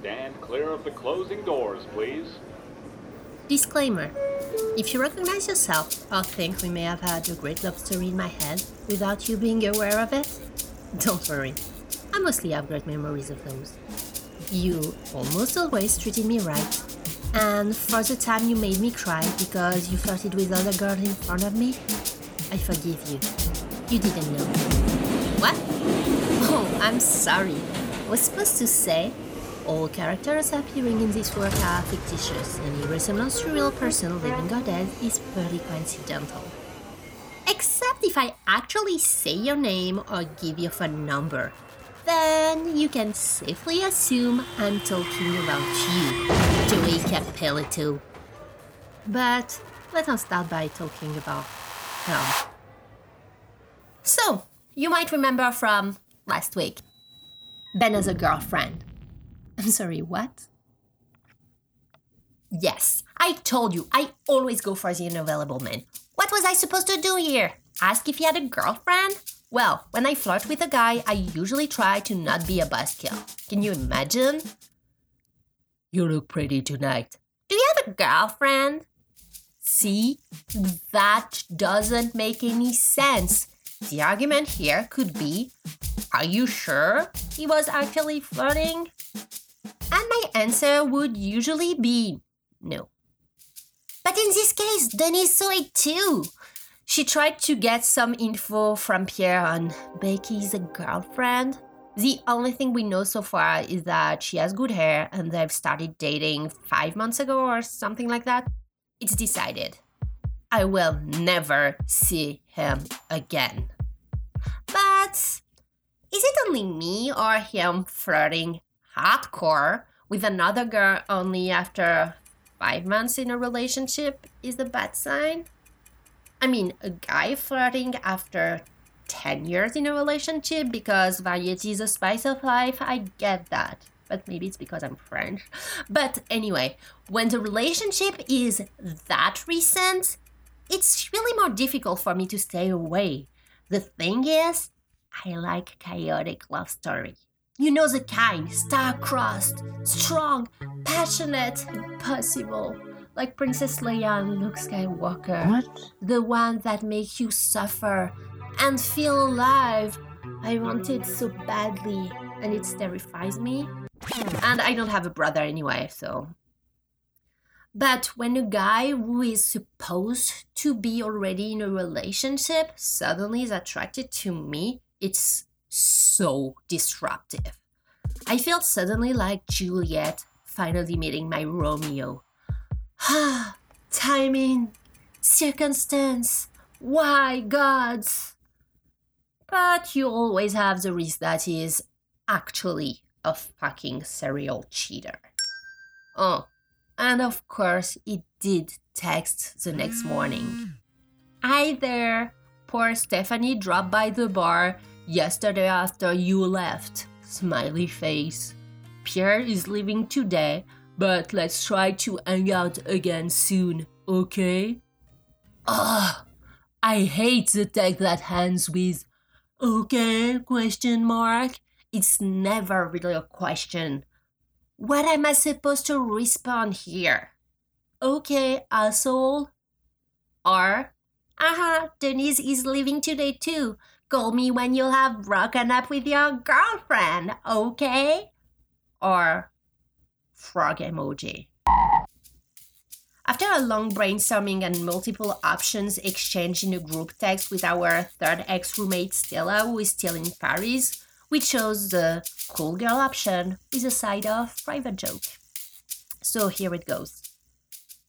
Stand clear of the closing doors, please. Disclaimer If you recognize yourself or think we may have had a great love story in my head without you being aware of it, don't worry. I mostly have great memories of those. You almost always treated me right, and for the time you made me cry because you flirted with other girls in front of me, I forgive you. You didn't know. What? Oh, I'm sorry. I was supposed to say all characters appearing in this work are fictitious. And any resemblance to real person, living or dead, is purely coincidental. Except if I actually say your name or give you a number. Then you can safely assume I'm talking about you, Joey Capelito. But let us start by talking about him. So, you might remember from last week. Ben has a girlfriend. I'm sorry, what? Yes, I told you, I always go for the unavailable man. What was I supposed to do here? Ask if he had a girlfriend? Well, when I flirt with a guy, I usually try to not be a buzzkill. Can you imagine? You look pretty tonight. Do you have a girlfriend? See, that doesn't make any sense. The argument here could be Are you sure he was actually flirting? And my answer would usually be no. But in this case, Denise saw it too. She tried to get some info from Pierre on Becky's girlfriend. The only thing we know so far is that she has good hair and they've started dating five months ago or something like that. It's decided. I will never see him again. But is it only me or him flirting hardcore with another girl only after five months in a relationship is a bad sign. I mean, a guy flirting after 10 years in a relationship because variety is a spice of life, I get that. But maybe it's because I'm French. But anyway, when the relationship is that recent, it's really more difficult for me to stay away. The thing is, I like chaotic love story. You know the kind, star-crossed, strong, passionate, impossible. Like Princess Leia and Luke Skywalker. What? The one that makes you suffer and feel alive. I want it so badly, and it terrifies me. And I don't have a brother anyway, so. But when a guy who is supposed to be already in a relationship suddenly is attracted to me, it's so disruptive. I felt suddenly like Juliet finally meeting my Romeo. Ah, timing, circumstance, why gods? But you always have the risk that he is actually a fucking serial cheater. Oh, and of course, he did text the next morning. Hi there, poor Stephanie dropped by the bar yesterday after you left. Smiley face. Pierre is leaving today, but let's try to hang out again soon, okay? Ugh, I hate the text that ends with okay question mark. It's never really a question. What am I supposed to respond here? Okay, asshole. Or, aha, Denise is leaving today too. Call me when you have broken up with your girlfriend, okay? Or frog emoji. After a long brainstorming and multiple options exchanged in a group text with our third ex roommate Stella, who is still in Paris, we chose the cool girl option with a side of private joke. So here it goes.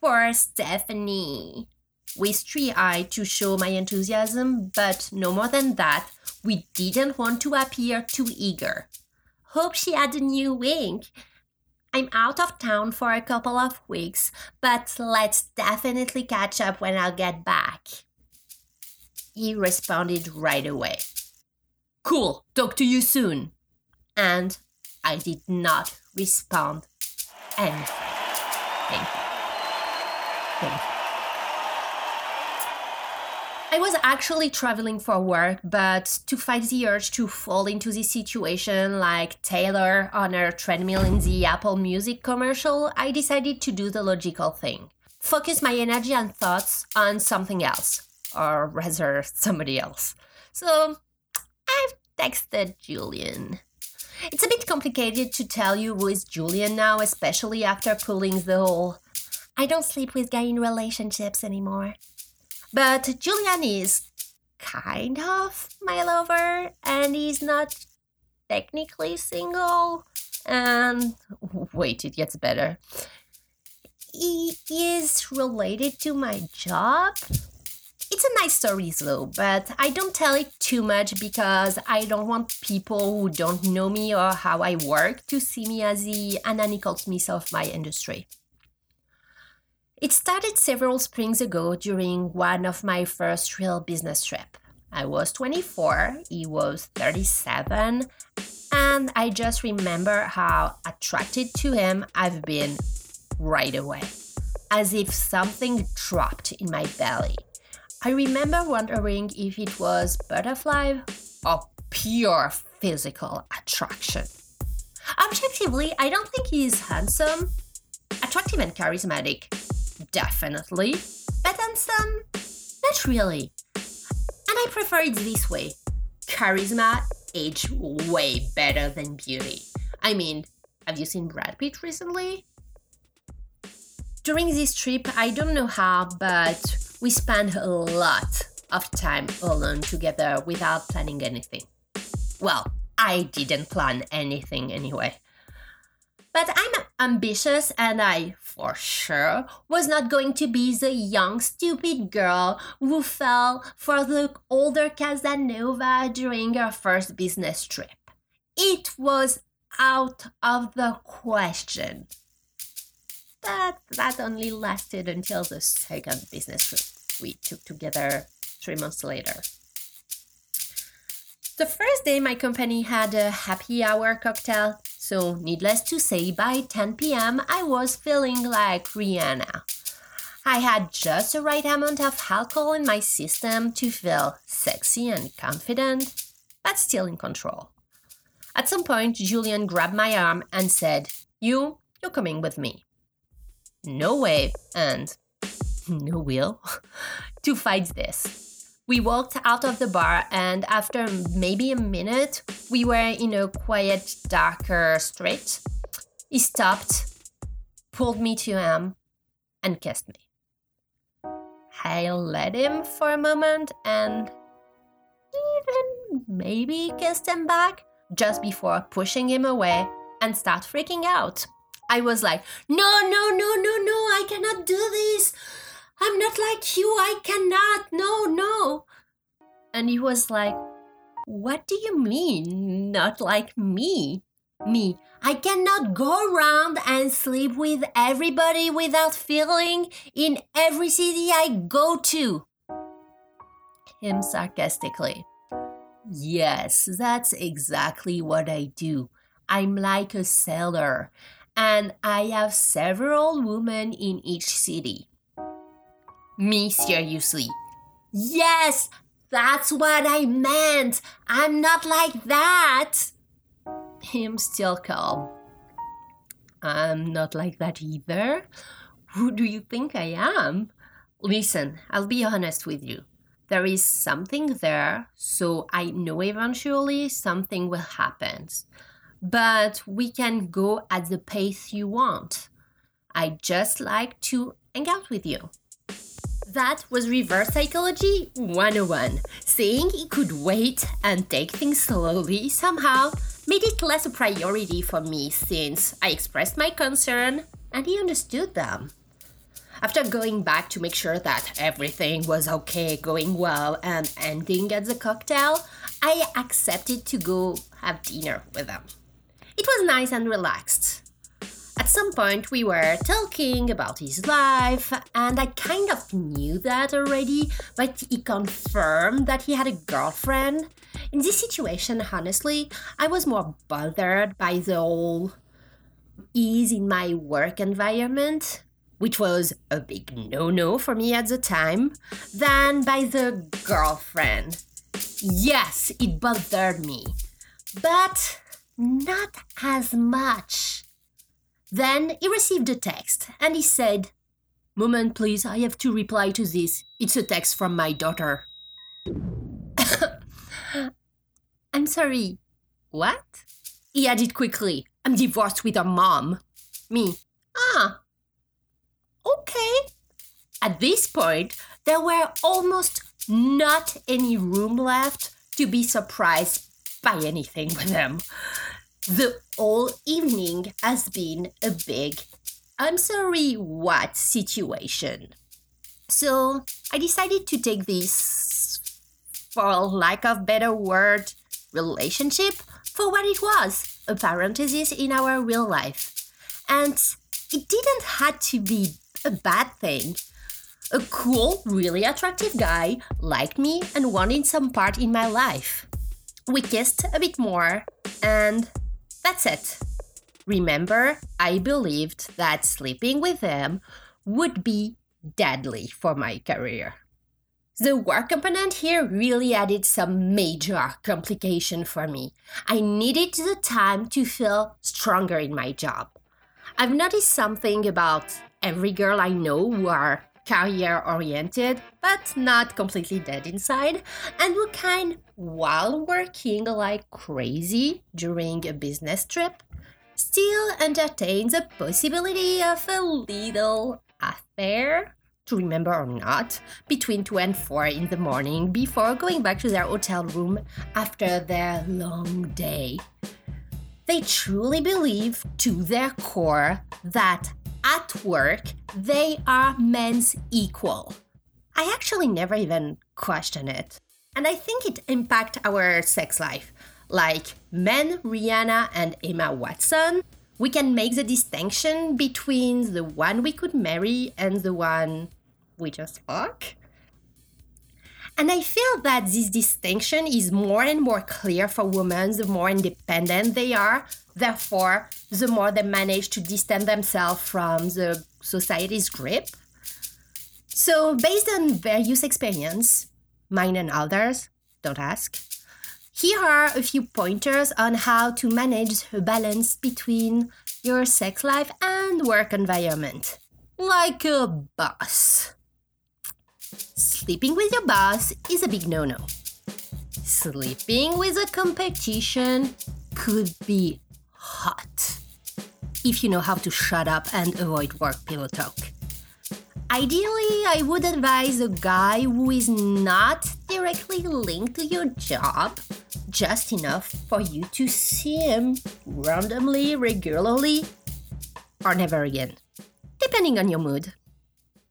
Poor Stephanie. With three eyed to show my enthusiasm, but no more than that, we didn't want to appear too eager. Hope she had a new wink. I'm out of town for a couple of weeks, but let's definitely catch up when I'll get back. He responded right away. Cool, talk to you soon. And I did not respond anything. Thank you. Thank you. I was actually traveling for work, but to fight the urge to fall into this situation like Taylor on her treadmill in the Apple Music commercial, I decided to do the logical thing focus my energy and thoughts on something else, or rather, somebody else. So I've texted Julian. It's a bit complicated to tell you who is Julian now, especially after pulling the whole I don't sleep with guy in relationships anymore. But Julian is kind of my lover, and he's not technically single. And wait, it gets better. He is related to my job. It's a nice story though, but I don't tell it too much because I don't want people who don't know me or how I work to see me as the Anna Nicole Smith of my industry. It started several springs ago during one of my first real business trip. I was 24, he was 37, and I just remember how attracted to him I've been right away, as if something dropped in my belly. I remember wondering if it was butterfly or pure physical attraction. Objectively, I don't think he's handsome, attractive, and charismatic definitely. But on some, not really. And I prefer it this way charisma age way better than beauty. I mean, have you seen Brad Pitt recently? During this trip, I don't know how, but we spent a lot of time alone together without planning anything. Well, I didn't plan anything anyway. But I'm ambitious and I, for sure, was not going to be the young, stupid girl who fell for the older Casanova during her first business trip. It was out of the question. But that only lasted until the second business trip we took together three months later. The first day, my company had a happy hour cocktail so, needless to say, by 10 pm, I was feeling like Rihanna. I had just the right amount of alcohol in my system to feel sexy and confident, but still in control. At some point, Julian grabbed my arm and said, You, you're coming with me. No way, and no will to fight this. We walked out of the bar, and after maybe a minute, we were in a quiet, darker street. He stopped, pulled me to him, and kissed me. I let him for a moment and even maybe kissed him back just before pushing him away and start freaking out. I was like, no, no, no, no, no, I cannot do this. I'm not like you. I cannot. No, no. And he was like, What do you mean, not like me? Me, I cannot go around and sleep with everybody without feeling in every city I go to. Him sarcastically. Yes, that's exactly what I do. I'm like a sailor, and I have several women in each city. Me, seriously. Yes, that's what I meant. I'm not like that. Him still calm. I'm not like that either. Who do you think I am? Listen, I'll be honest with you. There is something there, so I know eventually something will happen. But we can go at the pace you want. I just like to hang out with you. That was reverse psychology 101. Saying he could wait and take things slowly somehow made it less a priority for me since I expressed my concern and he understood them. After going back to make sure that everything was okay, going well, and ending at the cocktail, I accepted to go have dinner with them. It was nice and relaxed. Some point, we were talking about his life, and I kind of knew that already, but he confirmed that he had a girlfriend. In this situation, honestly, I was more bothered by the whole ease in my work environment which was a big no no for me at the time, than by the girlfriend. Yes, it bothered me, but not as much. Then he received a text and he said, Moment, please, I have to reply to this. It's a text from my daughter. I'm sorry. What? He added quickly, I'm divorced with her mom. Me. Ah. Okay. At this point, there were almost not any room left to be surprised by anything with them. The whole evening has been a big I'm sorry what situation. So I decided to take this, for lack of better word, relationship for what it was a parenthesis in our real life. And it didn't have to be a bad thing. A cool, really attractive guy liked me and wanted some part in my life. We kissed a bit more, and that's it. Remember, I believed that sleeping with him would be deadly for my career. The work component here really added some major complication for me. I needed the time to feel stronger in my job. I've noticed something about every girl I know who are career oriented but not completely dead inside and who kind while working like crazy during a business trip still entertain the possibility of a little affair, to remember or not, between 2 and 4 in the morning before going back to their hotel room after their long day. They truly believe to their core that at work they are men's equal. I actually never even question it. And I think it impacts our sex life like men, Rihanna, and Emma Watson, we can make the distinction between the one we could marry and the one we just fuck. And I feel that this distinction is more and more clear for women the more independent they are. Therefore, the more they manage to distance themselves from the society's grip. So, based on various experience, mine and others, don't ask, here are a few pointers on how to manage a balance between your sex life and work environment. Like a boss. Sleeping with your boss is a big no no. Sleeping with a competition could be hot if you know how to shut up and avoid work pillow talk. Ideally, I would advise a guy who is not directly linked to your job just enough for you to see him randomly, regularly, or never again, depending on your mood.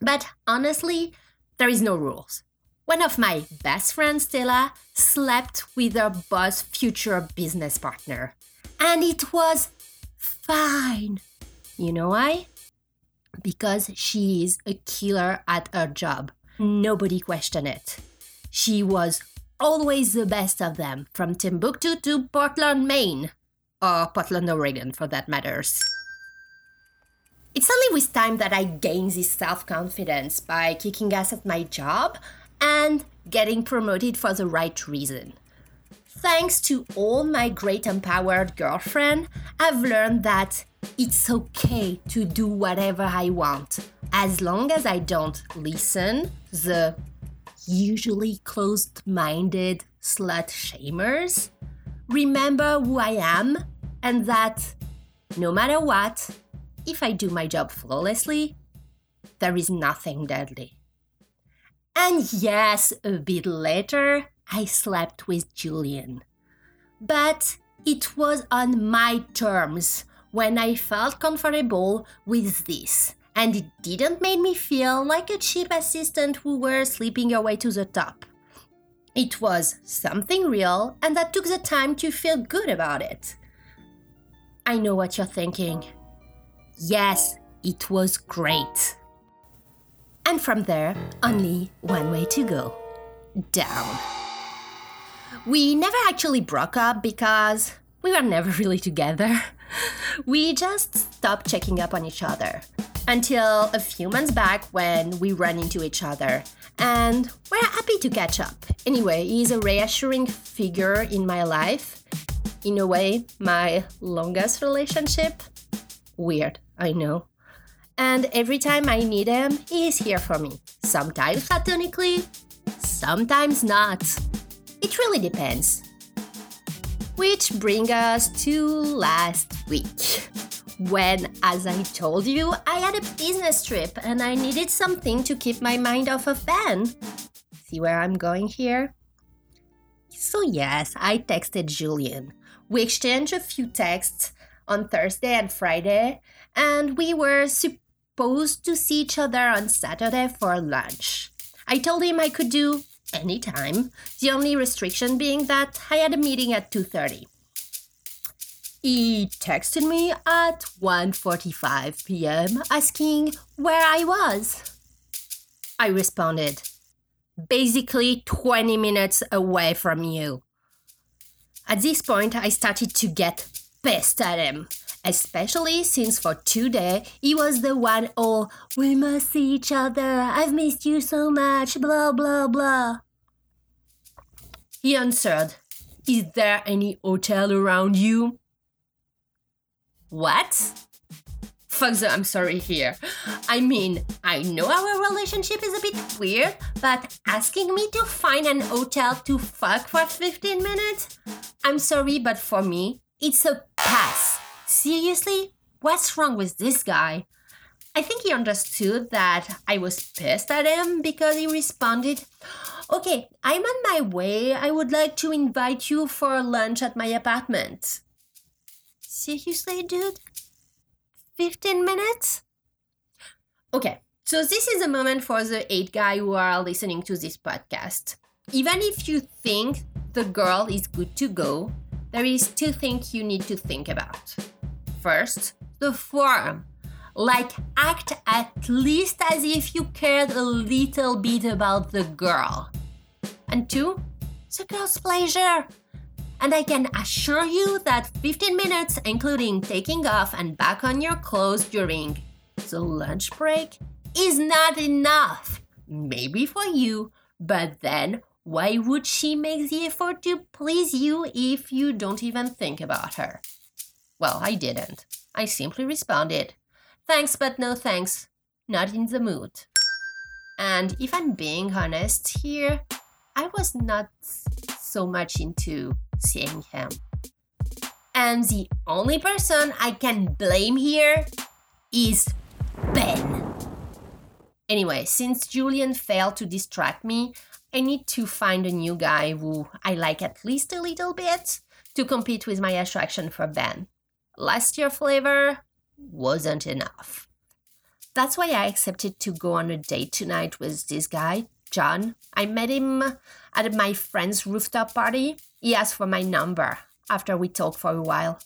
But honestly, there is no rules. One of my best friends, Stella, slept with her boss' future business partner, and it was fine. You know why? Because she is a killer at her job. Nobody questioned it. She was always the best of them, from Timbuktu to Portland, Maine, or Portland, Oregon, for that matters. It's only with time that I gain this self confidence by kicking ass at my job and getting promoted for the right reason. Thanks to all my great empowered girlfriend, I've learned that it's okay to do whatever I want as long as I don't listen the usually closed minded slut shamers, remember who I am and that no matter what, if I do my job flawlessly, there is nothing deadly. And yes, a bit later, I slept with Julian. But it was on my terms when I felt comfortable with this and it didn't make me feel like a cheap assistant who were sleeping your way to the top. It was something real, and that took the time to feel good about it. I know what you're thinking. Yes, it was great. And from there, only one way to go down. We never actually broke up because we were never really together. We just stopped checking up on each other. Until a few months back when we ran into each other. And we're happy to catch up. Anyway, he's a reassuring figure in my life. In a way, my longest relationship. Weird, I know. And every time I need him, he is here for me. Sometimes platonically, sometimes not. It really depends. Which brings us to last week. When, as I told you, I had a business trip and I needed something to keep my mind off of Ben. See where I'm going here? So, yes, I texted Julian. We exchanged a few texts on Thursday and Friday, and we were supposed to see each other on Saturday for lunch. I told him I could do anytime, the only restriction being that I had a meeting at 2:30. He texted me at 1:45 p.m. asking where I was. I responded, basically 20 minutes away from you. At this point, I started to get pissed at him, especially since for two days he was the one, oh, we must see each other, I've missed you so much, blah, blah, blah. He answered, Is there any hotel around you? What? Fuck the I'm sorry here. I mean, I know our relationship is a bit weird, but asking me to find an hotel to fuck for 15 minutes? I'm sorry, but for me, it's a pass. Seriously? What's wrong with this guy? I think he understood that I was pissed at him because he responded, Okay, I'm on my way. I would like to invite you for lunch at my apartment. Seriously, dude? 15 minutes? Okay, so this is a moment for the eight guy who are listening to this podcast. Even if you think the girl is good to go, there is two things you need to think about. First, the form. Like, act at least as if you cared a little bit about the girl. And two, the girl's pleasure. And I can assure you that 15 minutes, including taking off and back on your clothes during the lunch break, is not enough. Maybe for you, but then why would she make the effort to please you if you don't even think about her? Well, I didn't. I simply responded, Thanks, but no thanks. Not in the mood. And if I'm being honest here, I was not so much into seeing him. And the only person I can blame here is Ben. Anyway, since Julian failed to distract me, I need to find a new guy who I like at least a little bit to compete with my attraction for Ben. Last year flavor wasn't enough. That's why I accepted to go on a date tonight with this guy, John. I met him at my friend's rooftop party. He asked for my number after we talked for a while.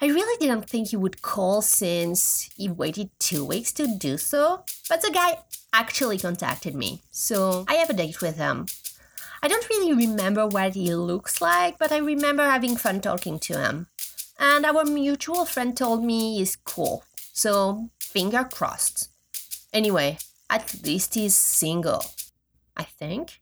I really didn't think he would call since he waited two weeks to do so, but the guy actually contacted me, so I have a date with him. I don't really remember what he looks like, but I remember having fun talking to him. And our mutual friend told me he's cool, so finger crossed. Anyway, at least he's single. I think.